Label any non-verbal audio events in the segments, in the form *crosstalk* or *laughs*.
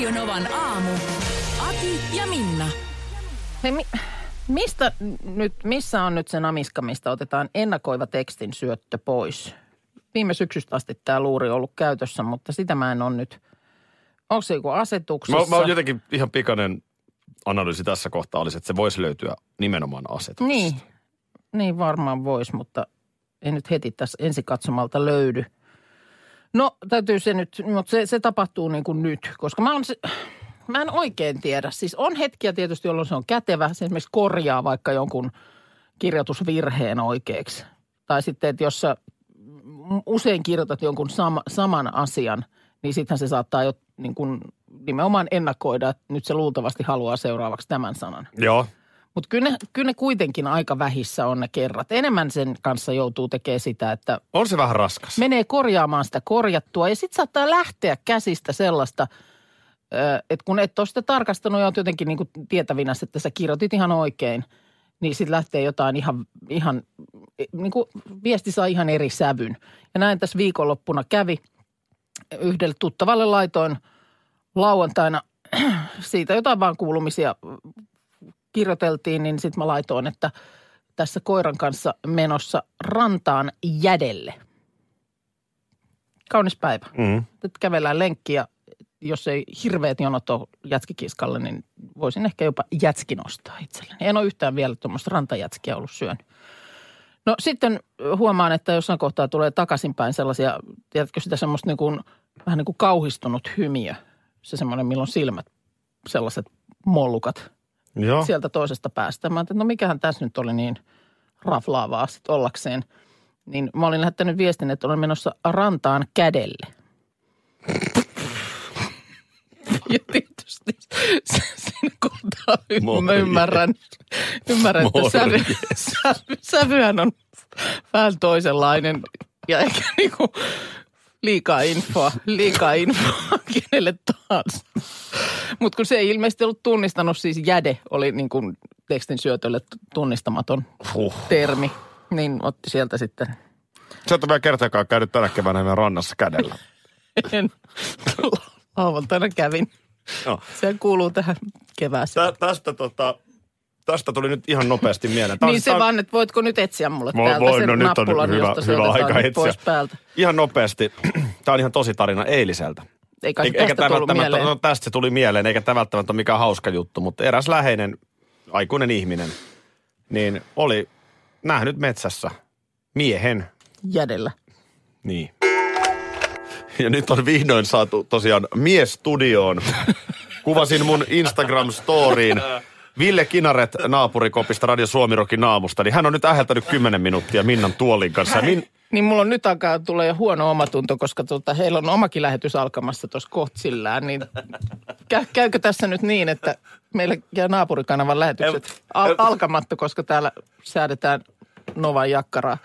Radionovan aamu. Ati ja Minna. Hei, mi- mistä nyt, missä on nyt se namiska, mistä otetaan ennakoiva tekstin syöttö pois? Viime syksystä asti tämä luuri on ollut käytössä, mutta sitä mä en ole nyt. Onko se joku asetuksessa? Mä, mä oon jotenkin ihan pikainen analyysi tässä kohtaa olisi, että se voisi löytyä nimenomaan asetuksesta. Niin, niin varmaan voisi, mutta ei nyt heti tässä ensikatsomalta löydy. No täytyy se nyt, mutta se, se tapahtuu niin kuin nyt, koska mä, on mä en oikein tiedä. Siis on hetkiä tietysti, jolloin se on kätevä. Se esimerkiksi korjaa vaikka jonkun kirjoitusvirheen oikeaksi. Tai sitten, että jos sä usein kirjoitat jonkun sama, saman asian, niin sittenhän se saattaa jo niin kuin nimenomaan ennakoida, että nyt se luultavasti haluaa seuraavaksi tämän sanan. Joo. Mutta kyllä ne, kyllä ne kuitenkin aika vähissä on ne kerrat. Enemmän sen kanssa joutuu tekemään sitä, että On se vähän raskas. menee korjaamaan sitä korjattua. Ja sitten saattaa lähteä käsistä sellaista, että kun et ole sitä tarkastanut ja oot jotenkin niin kuin tietävinä, että sä kirjoitit ihan oikein, niin sitten lähtee jotain ihan, ihan niin kuin viesti saa ihan eri sävyn. Ja näin tässä viikonloppuna kävi. Yhdelle tuttavalle laitoin lauantaina *clears throat* siitä jotain vaan kuulumisia kirjoiteltiin, niin sitten mä laitoin, että tässä koiran kanssa menossa rantaan jädelle. Kaunis päivä. Mm. Nyt kävellään lenkki ja jos ei hirveät jonot ole jätskikiskalle, niin voisin ehkä jopa jätskin ostaa itselleni. En ole yhtään vielä tuommoista rantajätskiä ollut syönyt. No sitten huomaan, että jossain kohtaa tulee takaisinpäin sellaisia, tiedätkö sitä semmoista niin kuin, vähän niin kuin kauhistunut hymiö. Se semmoinen, milloin silmät, sellaiset mollukat Joo. sieltä toisesta päästä. Mä ajattelin, että no mikähän tässä nyt oli niin raflaavaa sitten ollakseen. Niin mä olin lähettänyt viestin, että olen menossa rantaan kädelle. *laughs* Ja tietysti siinä kohtaa mä ymmärrän, ymmärrän että sävy, sävy, sävyhän on vähän toisenlainen ja ehkä niinku liikaa infoa, liikaa infoa *laughs* kenelle tahansa. Mutta kun se ei ilmeisesti ollut tunnistanut, siis jäde oli niin kuin tekstin syötölle tunnistamaton Huh. termi, niin otti sieltä sitten Sä et ole vielä kertaakaan käynyt tänä keväänä meidän rannassa kädellä. *laughs* en lauantaina kävin. Joo. Se kuuluu tähän kevääseen. Tä, tästä, tota, tästä tuli nyt ihan nopeasti mieleen. Tää niin se tää on- vaan, että voitko nyt etsiä mulle Voi- täältä voin, sen no nyt on nappulan, hyvä- josta se hyvä aika nyt etsiä. pois päältä. Ihan nopeasti. *clears throat* Tämä on ihan tosi tarina eiliseltä. Eikä, Eikä, tästä tämä välttämättä, mieleen. no tästä se tuli mieleen, eikä tämä välttämättä ole mikään hauska juttu, mutta eräs läheinen aikuinen ihminen, niin oli nähnyt metsässä miehen. Jädellä. Niin. Ja nyt on vihdoin saatu tosiaan mies studioon. *laughs* Kuvasin mun Instagram-storiin Ville Kinaret naapurikopista Radio Suomirokin naamusta, niin hän on nyt äheltänyt 10 minuuttia Minnan tuolin kanssa. Min, Niin mulla on nyt alkaa tulee jo huono omatunto, koska tota, heillä on omakin lähetys alkamassa tuossa kohtsillään. Niin käy, käykö tässä nyt niin, että meillä jää naapurikanavan lähetykset al- alkamatta, koska täällä säädetään Novan jakkaraa.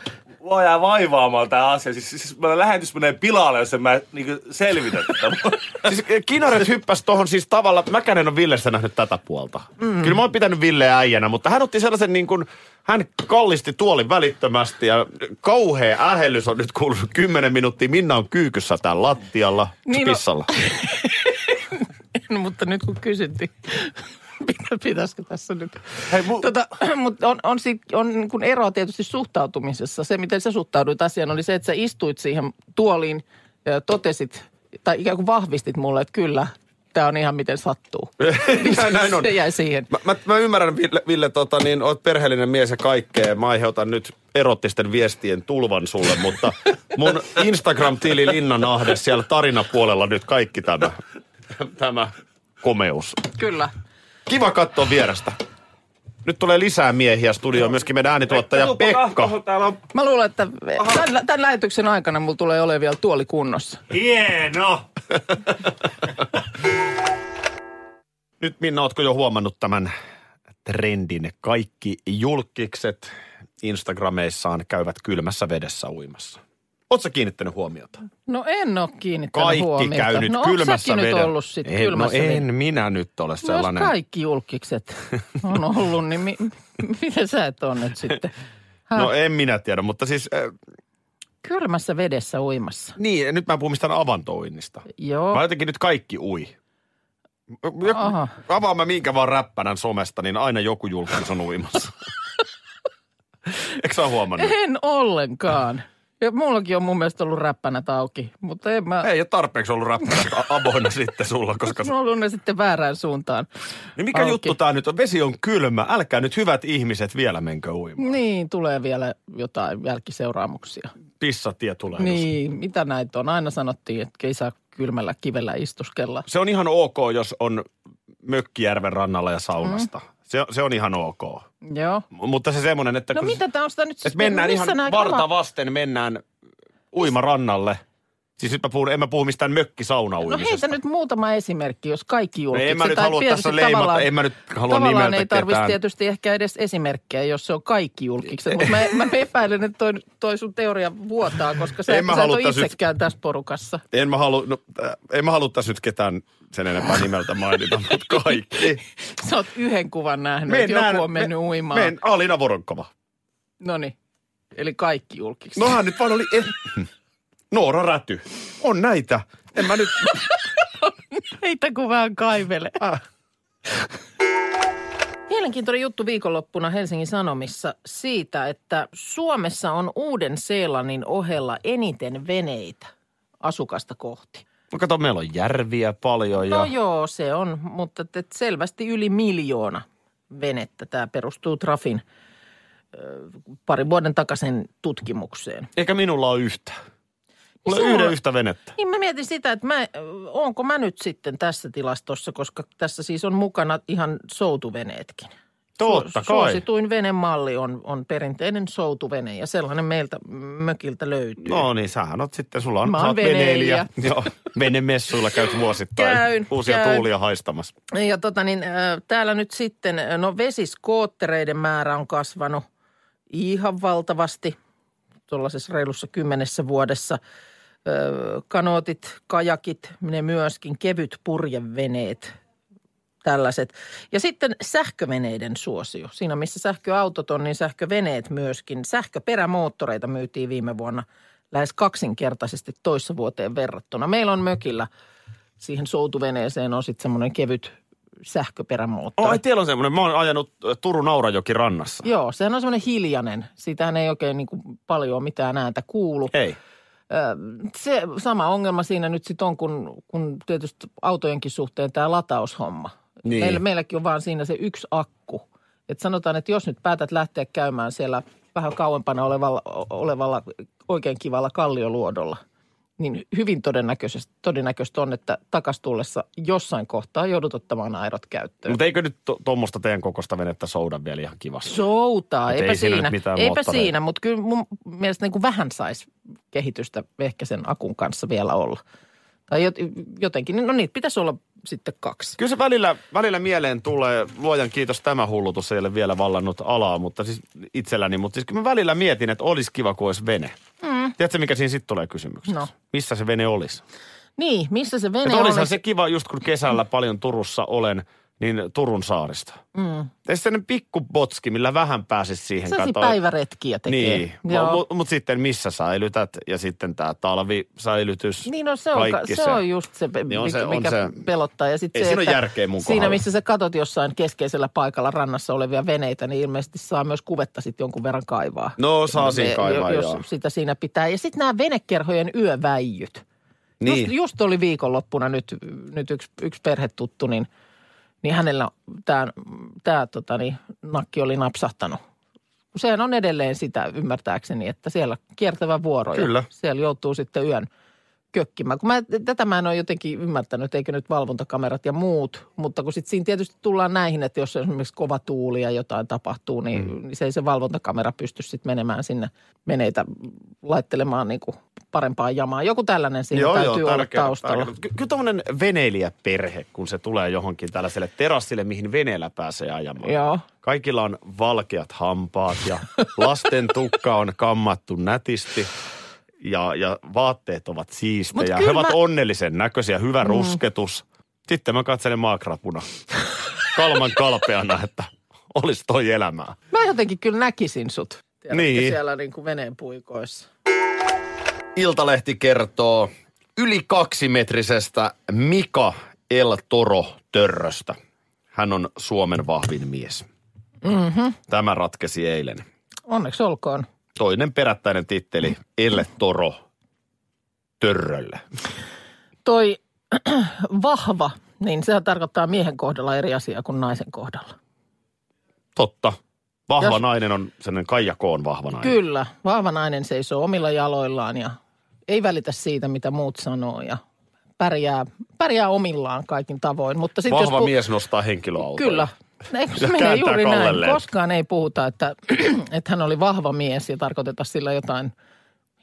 Mua jää vaivaamaan tää asia. Siis, siis mä lähetys menee pilalle, jos en mä niinku selvitä tätä. *laughs* siis Kinaret hyppäsi tohon siis tavalla, mäkään en ole Villestä nähnyt tätä puolta. Mm. Kyllä mä oon pitänyt Villeä äijänä, mutta hän otti sellaisen niin kuin, hän kallisti tuolin välittömästi ja kauhea ähellys on nyt kuulunut 10 minuuttia. Minna on kyykyssä täällä lattialla, Niin niin no- pissalla. *laughs* No, mutta nyt kun kysyttiin, *laughs* pitäisikö tässä nyt. Hei, mu- tota, *clears throat* mutta on, on, sit, on niin kuin eroa tietysti suhtautumisessa. Se, miten sä suhtauduit asiaan, oli se, että sä istuit siihen tuoliin ja totesit, tai ikään kuin vahvistit mulle, että kyllä, tämä on ihan miten sattuu. *laughs* näin, näin on. Se jäi siihen. Mä, mä, mä ymmärrän, Ville, Ville tota, niin oot perheellinen mies ja kaikkea. Mä aiheutan nyt erottisten viestien tulvan sulle, mutta mun Instagram-tili Linnanahde siellä tarinapuolella nyt kaikki tämä, tämä komeus. Kyllä. Kiva katsoa vierestä. Nyt tulee lisää miehiä studioon, myöskin meidän äänituottaja Pekka. Mä luulen, että tämän, tämän lähetyksen aikana mulla tulee olemaan vielä tuoli kunnossa. hieno. *laughs* Nyt Minna, ootko jo huomannut tämän trendin? Kaikki julkikset Instagrameissaan käyvät kylmässä vedessä uimassa. Oletko kiinnittänyt huomiota? No en ole kiinnittänyt Kaikki huomiota. käy nyt no, kylmässä nyt vedessä. ollut sit en, kylmässä no en minä nyt ole No jos sellainen. kaikki julkikset on *laughs* ollut, niin mi- miten sä et ole nyt sitten? Häh? No en minä tiedä, mutta siis äh, Kylmässä vedessä uimassa. niin, nyt mä puhun mistään avantouinnista. Joo. Mä jotenkin nyt kaikki ui. Aha. avaan mä minkä vaan räppänän somesta, niin aina joku julkis on uimassa. *laughs* Eikö sä huomannut? En ollenkaan. Ja mullakin on mun mielestä ollut räppänät auki, mutta en mä... Ei ole tarpeeksi ollut räppänät avoinna *laughs* sitten sulla, koska... Mulla on ollut ne sitten väärään suuntaan. Niin mikä auki. juttu tää nyt on? Vesi on kylmä. Älkää nyt hyvät ihmiset vielä menkö uimaan. Niin, tulee vielä jotain jälkiseuraamuksia. Pissatie tulee. Niin, mitä näitä on? Aina sanottiin, että ei saa kylmällä kivellä istuskella. Se on ihan ok, jos on mökkijärven rannalla ja saunasta. Mm. Se, se on ihan ok. Joo. M- Mutta se semmoinen, että No kun mitä tää on sitä nyt siis? että mennään ihan varta vasten, mennään uimarannalle. Siis nyt mä puhun, en mä puhu mistään No mökkisaunauimisesta. heitä nyt muutama esimerkki, jos kaikki No julkikset. en mä nyt tai halua tässä leimata, en mä nyt halua Tavallaan nimeltä ei tarvitsisi ketään. tietysti ehkä edes esimerkkejä, jos se on kaikki julkikset. Mutta mä, mä epäilen, että toi, toi sun teoria vuotaa, koska sä, En mä sä et ole tässä nyt- itsekään tässä porukassa. En mä halua, no, äh, en mä halua tässä nyt ketään sen enempää nimeltä mainita, mutta kaikki. *laughs* Sä oot yhden kuvan nähnyt, että joku on mennyt uimaan. Men, Alina Voronkova. No niin, eli kaikki julkikset. Nohan nyt vaan oli... Eh. *laughs* Noora Räty. On näitä. En mä nyt... *laughs* Heitä kun vähän kaivele. Äh. Mielenkiintoinen juttu viikonloppuna Helsingin Sanomissa siitä, että Suomessa on Uuden-Seelannin ohella eniten veneitä asukasta kohti. No kato, meillä on järviä paljon ja... No joo, se on, mutta et- selvästi yli miljoona venettä. Tämä perustuu Trafin parin vuoden takaisin tutkimukseen. Eikä minulla ole yhtä. Mulla on yhden yhtä venettä. Niin mä mietin sitä, että mä, onko mä nyt sitten tässä tilastossa, koska tässä siis on mukana ihan soutuveneetkin. Totta kai. Suosituin venemalli on, on perinteinen soutuvene ja sellainen meiltä mökiltä löytyy. No niin, sähän oot sitten, sulla on, Mä oon veneilijä. *laughs* Joo, venemessuilla käyt vuosittain Käyn, uusia käyn. tuulia haistamassa. Ja tota niin, äh, täällä nyt sitten, äh, no vesiskoottereiden määrä on kasvanut ihan valtavasti tuollaisessa reilussa kymmenessä vuodessa. Kanootit, kajakit, ne myöskin, kevyt purjeveneet, tällaiset. Ja sitten sähköveneiden suosio. Siinä missä sähköautot on, niin sähköveneet myöskin. Sähköperämoottoreita myytiin viime vuonna lähes kaksinkertaisesti toissa vuoteen verrattuna. Meillä on mökillä siihen soutuveneeseen on sitten semmoinen kevyt sähköperämoottori. Ai teillä on semmoinen, mä oon ajanut Turun Aurajoki rannassa. Joo, sehän on semmoinen hiljainen. Siitähän ei oikein niin kuin paljon mitään ääntä kuulu. Ei. Se sama ongelma siinä nyt sitten on, kun, kun tietysti autojenkin suhteen tämä lataushomma. Niin. Meillä, meilläkin on vaan siinä se yksi akku. Et sanotaan, että jos nyt päätät lähteä käymään siellä vähän kauempana olevalla, olevalla oikein kivalla kallioluodolla, niin hyvin todennäköisesti, todennäköistä on, että takas tullessa jossain kohtaa joudut ottamaan airot käyttöön. Mutta eikö nyt to- tuommoista teidän kokosta venettä souda vielä ihan kivasti? Soutaa, Mut eipä ei siinä siinä. Eipä moottoreita. siinä, mutta kyllä mun mielestä niin kuin vähän saisi kehitystä ehkä sen akun kanssa vielä olla. Tai jot- jotenkin, no niitä pitäisi olla sitten kaksi. Kyllä se välillä, välillä mieleen tulee, luojan kiitos tämä hullutus ei ole vielä vallannut alaa, mutta siis itselläni, mutta siis kyllä mä välillä mietin, että olisi kiva, kun olisi vene. Mm. Tiedätkö, mikä siinä sitten tulee kysymyksessä? No. Missä se vene olisi? Niin, missä se vene Että olisihan olisi? se kiva, just kun kesällä paljon Turussa olen, niin Turun saarista. Mm. Ja sellainen pikku botski, millä vähän pääsisi siihen Sellaisia päiväretkiä tekee. Niin, mutta mut sitten missä säilytät ja sitten tämä talvisäilytys. Niin no se on, kaikki se, on just se, Niin on mikä, se- on mikä se- pelottaa. Ja sit Ei se, siinä ole järkeä mun Siinä, missä sä katot jossain keskeisellä paikalla rannassa olevia veneitä, niin ilmeisesti saa myös kuvetta sitten jonkun verran kaivaa. No saa siinä Se- kaivaa, jos joo. sitä siinä pitää. Ja sitten nämä venekerhojen yöväijyt. Niin. Just, just oli viikonloppuna nyt, nyt yksi, yksi perhetuttu, niin, niin hänellä tämä tää, tota, niin, nakki oli napsahtanut. Sehän on edelleen sitä ymmärtääkseni, että siellä kiertävä vuoro. ja Kyllä. Siellä joutuu sitten yön kökkimään. Kun mä, tätä mä en ole jotenkin ymmärtänyt, eikö nyt valvontakamerat ja muut, mutta kun sitten siinä tietysti tullaan näihin, että jos on esimerkiksi kova tuuli ja jotain tapahtuu, niin, mm. niin se ei se valvontakamera pysty sitten menemään sinne meneitä laittelemaan niin kuin parempaa jamaa. Joku tällainen siinä täytyy olla tärkeä- taustalla. tärkeä. Ky- Kyllä tämmöinen veneilijäperhe, kun se tulee johonkin tällaiselle terassille, mihin veneellä pääsee ajamaan. Joo. Kaikilla on valkeat hampaat ja lasten tukka on kammattu nätisti ja, ja vaatteet ovat siistejä. He ovat mä- onnellisen näköisiä, hyvä mm. rusketus. Sitten mä katselen maakrapuna kalman kalpeana, että olisi toi elämää. Mä jotenkin kyllä näkisin sut. Tiedätkö, Niin. siellä niin kuin veneen puikoissa. Iltalehti kertoo yli kaksimetrisestä Mika El Toro Törröstä. Hän on Suomen vahvin mies. Mm-hmm. Tämä ratkesi eilen. Onneksi olkoon. Toinen perättäinen titteli El Toro Törrölle. Toi *clears throat* vahva, niin sehän tarkoittaa miehen kohdalla eri asiaa kuin naisen kohdalla. Totta. Vahva Jos- nainen on sellainen Kaija Koon vahva nainen. Kyllä, vahva nainen seisoo omilla jaloillaan ja ei välitä siitä, mitä muut sanoo ja pärjää, pärjää omillaan kaikin tavoin. Mutta sit Vahva jos pu- mies nostaa henkilöautoja. Kyllä. Eikö Ja se kääntää juuri näin? kallelleen. Koskaan ei puhuta, että, *clears throat* että hän oli vahva mies ja tarkoiteta sillä jotain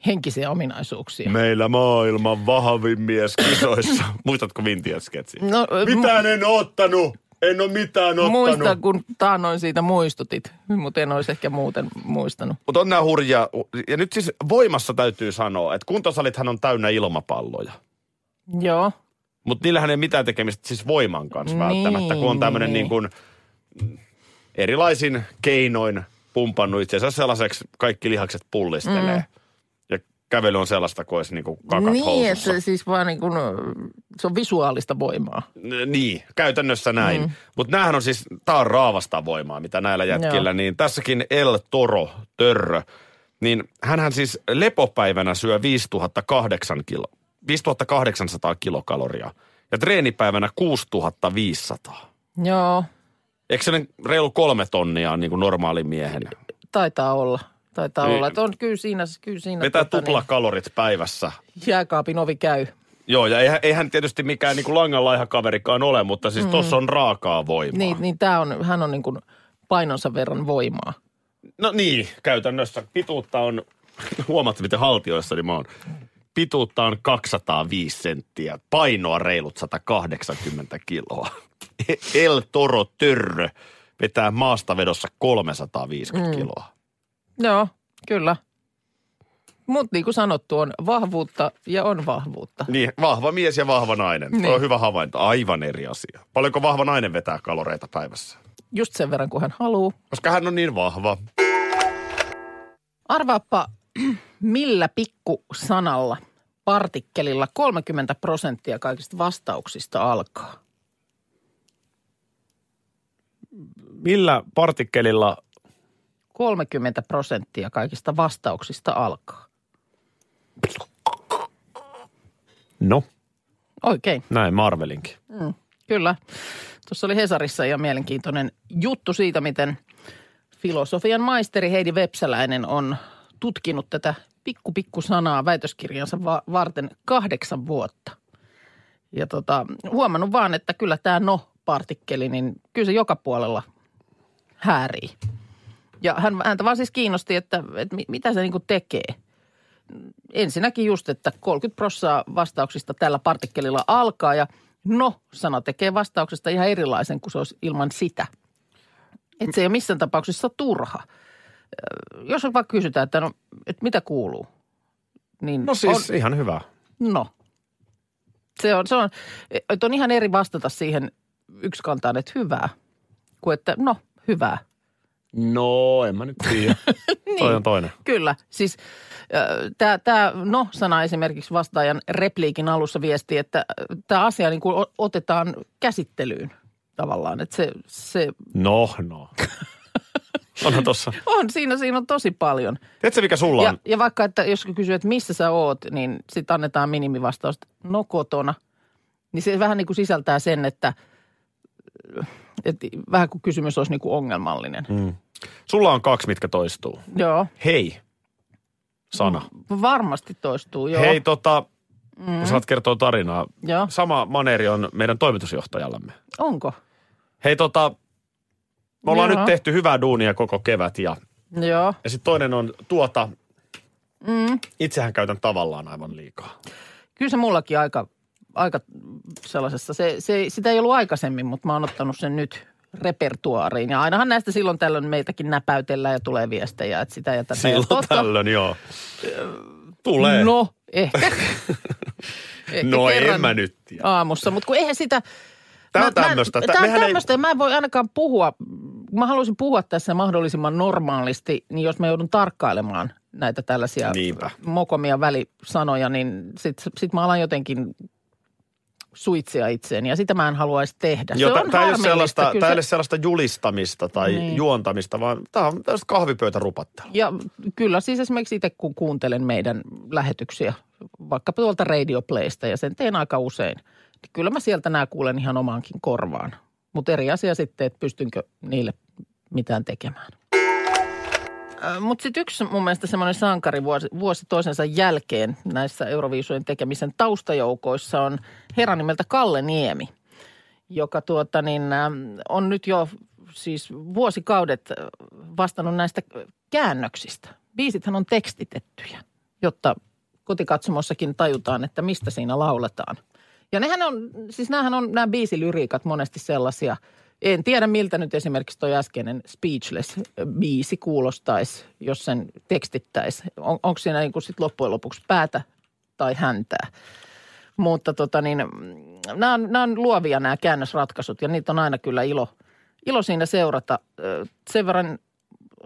henkisiä ominaisuuksia. Meillä maailman vahvin mies kisoissa. *laughs* Muistatko Vintian sketsi? No, Mitään en ottanut. En ole mitään ottanut. Muista, kun taannoin siitä muistutit, mutta en olisi ehkä muuten muistanut. Mutta on nämä hurjia. Ja nyt siis voimassa täytyy sanoa, että kuntosalithan on täynnä ilmapalloja. Joo. Mutta niillähän ei mitään tekemistä siis voiman kanssa Niin, välttämättä, kun on tämmöinen niin. niin kuin erilaisin keinoin pumpannut itse asiassa sellaiseksi kaikki lihakset pullistelee. Mm. Ja kävely on sellaista, kuin olisi niin kuin kakat niin, että housussa. se siis vaan niin kuin, se on visuaalista voimaa. N- Niin, käytännössä näin. Mm. Mutta näähän on siis, tää on raavasta voimaa, mitä näillä jätkillä. Joo. Niin tässäkin El Toro, Törrö, niin hänhän siis lepopäivänä syö 5008 kilo, 5800 kilokaloria ja treenipäivänä 6500. Joo, Eikö se reilu kolme tonnia on niin kuin normaali miehen? taitaa olla. Taitaa Niin. olla. Että on kyllä siinä, kyllä siinä Vetää tota, tupla kalorit päivässä. niin, jääkaapin ovi käy. Joo, ja eihän, eihän tietysti mikään niin kuin langanlaiha kaverikaan ole, mutta siis mm. tuossa on raakaa voimaa. Niin, niin tää on, hän on niin kuin painonsa verran voimaa. No niin, käytännössä pituutta on, *laughs* huomaat miten haltioissa niin mä oon. Pituutta on 205 senttiä, painoa reilut 180 kiloa. *laughs* El Toro Törrö vetää maastavedossa 350 mm. kiloa. Joo, kyllä. Mutta niin kuin sanottu, on vahvuutta ja on vahvuutta. Niin, vahva mies ja vahva nainen. Niin. Niin. on hyvä havainto. Aivan eri asia. Paljonko vahva nainen vetää kaloreita päivässä? Just sen verran, kun hän haluaa. Koska hän on niin vahva. Arvaappa, millä pikkusanalla, partikkelilla 30 prosenttia kaikista vastauksista alkaa. Millä partikkelilla 30 prosenttia kaikista vastauksista alkaa. No, Oikein, näin Marvelinkin. kyllä. Tuossa oli Hesarissa ja mielenkiintoinen juttu siitä, miten filosofian maisteri Heidi Vepsäläinen on tutkinut tätä pikku pikku sanaa väitöskirjansa va- varten kahdeksan vuotta. Ja tota, huomannut vaan, että kyllä tämä no-partikkeli, niin kyllä se joka puolella häärii. Ja hän, häntä vaan siis kiinnosti, että, että mi- mitä se niinku tekee. Ensinnäkin just, että 30 prosenttia vastauksista tällä partikkelilla alkaa ja no-sana tekee vastauksesta ihan erilaisen kuin se olisi ilman sitä. Että se ei ole missään tapauksessa turha. Ö, Jos vaikka kysytään, että no, että mitä kuuluu, niin No siis on... ihan hyvä. No. Se on, se on, että on ihan eri vastata siihen yksi kantaan, että hyvää, kuin että no, hyvää. No, en mä nyt tiedä. niin. *laughs* Toi on toinen. Kyllä. Siis tämä tää no-sana esimerkiksi vastaajan repliikin alussa viesti, että tämä asia niin kuin otetaan käsittelyyn tavallaan. Että se, se No, no. *laughs* Onhan tossa. *laughs* on, siinä, siinä on tosi paljon. Tiedätkö mikä sulla Ja, on? ja vaikka, että jos kysyy, että missä sä oot, niin sitten annetaan minimivastaus, no kotona. Niin se vähän niin kuin sisältää sen, että, että vähän kuin kysymys olisi niin kuin ongelmallinen. Mm. Sulla on kaksi, mitkä toistuu. Joo, Hei. Sana. varmasti toistuu, joo. Hei tota, mm. kun saat kertoa tarinaa. Joo. Sama maneeri on meidän toimitusjohtajallamme. Onko? Hei tota, me ollaan Joo. nyt tehty hyvää duunia koko kevät ja, Joo. ja sitten toinen on tuota, mm. itsehän käytän tavallaan aivan liikaa. Kyllä se mullakin aika, aika sellaisessa, se, se, sitä ei ollut aikaisemmin, mutta mä oon ottanut sen nyt repertuaariin. Ja ainahan näistä silloin tällöin meitäkin näpäytellään ja tulee viestejä, että sitä ja tätä. ja Silloin totta. tällöin, joo. Tulee. No, ehkä. *laughs* ehkä no en mä nyt tiedä. Aamussa, mutta kun eihän sitä... Tää on Mä- mä- tämmöstä. Tää- Tää on mehän ei- tämmöistä, mä en voi ainakaan puhua, mä haluaisin puhua tässä mahdollisimman normaalisti, niin jos mä joudun tarkkailemaan näitä tällaisia Niinpä. mokomia välisanoja, niin sit, sit mä alan jotenkin suitsia itseeni ja sitä mä en haluaisi tehdä. Joo, se on tää ei sellaista, kyllä tää ei ole sellaista julistamista tai Niin. juontamista, vaan tämä on tällaista kahvipöytärupattelua. Ja kyllä siis esimerkiksi itse kun kuuntelen meidän lähetyksiä, vaikkapa tuolta Radio Playsta ja sen teen aika usein, niin kyllä mä sieltä nämä kuulen ihan omaankin korvaan. Mutta eri asia sitten, että pystynkö niille mitään tekemään. Mutta sitten yksi mun mielestä semmoinen sankari vuosi, vuosi toisensa jälkeen näissä Euroviisujen tekemisen taustajoukoissa on herra nimeltä Kalle Niemi, joka tuota niin, on nyt jo siis vuosikaudet vastannut näistä käännöksistä. Biisithän on tekstitettyjä, jotta kotikatsomossakin tajutaan, että mistä siinä lauletaan. Ja nehän on, siis on nämä biisilyriikat monesti sellaisia. En tiedä miltä nyt esimerkiksi toi äskeinen Speechless-biisi kuulostaisi, jos sen tekstittäisi. On, onko siinä niin kuin sit loppujen lopuksi päätä tai häntää? Mutta tota niin, nämä on, nämä on luovia nämä käännösratkaisut ja niitä on aina kyllä ilo, ilo siinä seurata. Sen verran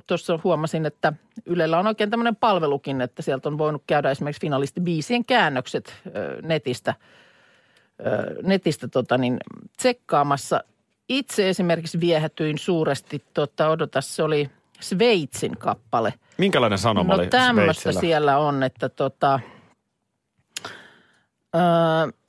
tuossa huomasin, että Ylellä on oikein tämmöinen palvelukin, että sieltä on voinut käydä esimerkiksi finalistibiisien käännökset netistä, netistä tota niin, tsekkaamassa. Itse esimerkiksi viehätyin suuresti, tota, odota, se oli Sveitsin kappale – Minkälainen sanoma No oli tämmöistä Sveitsillä? siellä on, että tota, öö,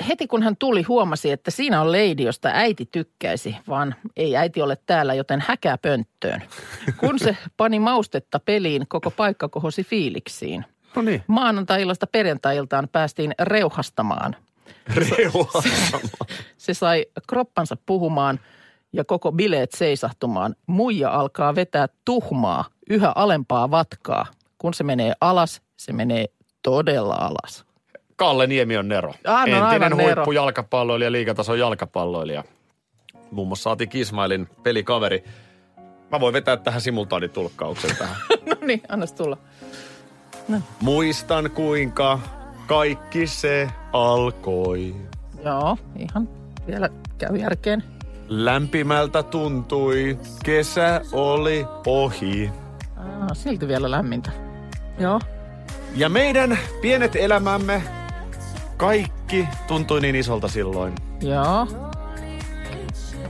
heti kun hän tuli huomasi, että siinä on Lady, josta äiti tykkäisi, vaan ei äiti ole täällä, joten häkää pönttöön. *laughs* Kun se pani maustetta peliin, koko paikka kohosi fiiliksiin. No niin. Maanantai-illasta perjantai-iltaan päästiin reuhastamaan. Reua. Se sai kroppansa puhumaan ja koko bileet seisahtumaan. Muija alkaa vetää tuhmaa, yhä alempaa vatkaa. Kun se menee alas, se menee todella alas. Kalle Niemi on Nero. Ah, no, Entinen Nero. huippujalkapalloilija, liigatason jalkapalloilija. Muun muassa saatiin Kismailin pelikaveri. Mä voin vetää tähän simultaanitulkkauksen tähän. *laughs* No niin, annas tulla. Muistan kuinka kaikki se alkoi. Joo, ihan vielä käy järkeen. Lämpimältä tuntui, kesä oli ohi. Ah, silti vielä lämmintä. Joo. Ja meidän pienet elämämme, kaikki tuntui niin isolta silloin. Joo.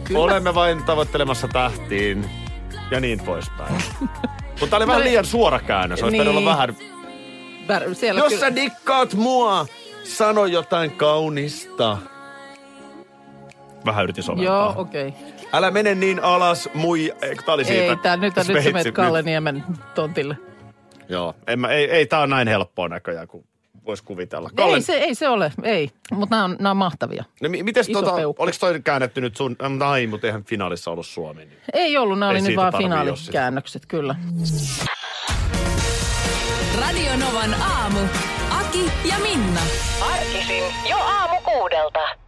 Kyllä. Olemme vain tavoittelemassa tähtiin ja niin poispäin. *laughs* Mutta oli vähän No liian suora käännös. Olisi Niin. olla vähän... Siellä Jos kyllä- sä dikkaat mua, sano jotain kaunista. Vähän yritin soveltaa. Joo, okei. Okay. Älä mene niin alas, mui... Eikö, tää oli siitä. Ei, tää, nyt, nyt sä menet Kalle Niemen tontille. Joo, en mä, ei, ei tää on näin helppoa näköjään kuin voisi kuvitella. Kalle, Ei se, ei se ole, ei. Mutta nämä on, nämä on mahtavia. no, mi- mites iso tota, peukku. oliko toi käännetty nyt sun... ähm, Ai, mutta eihän finaalissa ollut Suomi. Niin. Ei ollut, nämä oli nyt vaan finaalikäännökset, kyllä. Radio Novan aamu. Aki ja Minna. Arkisin jo aamu kuudelta.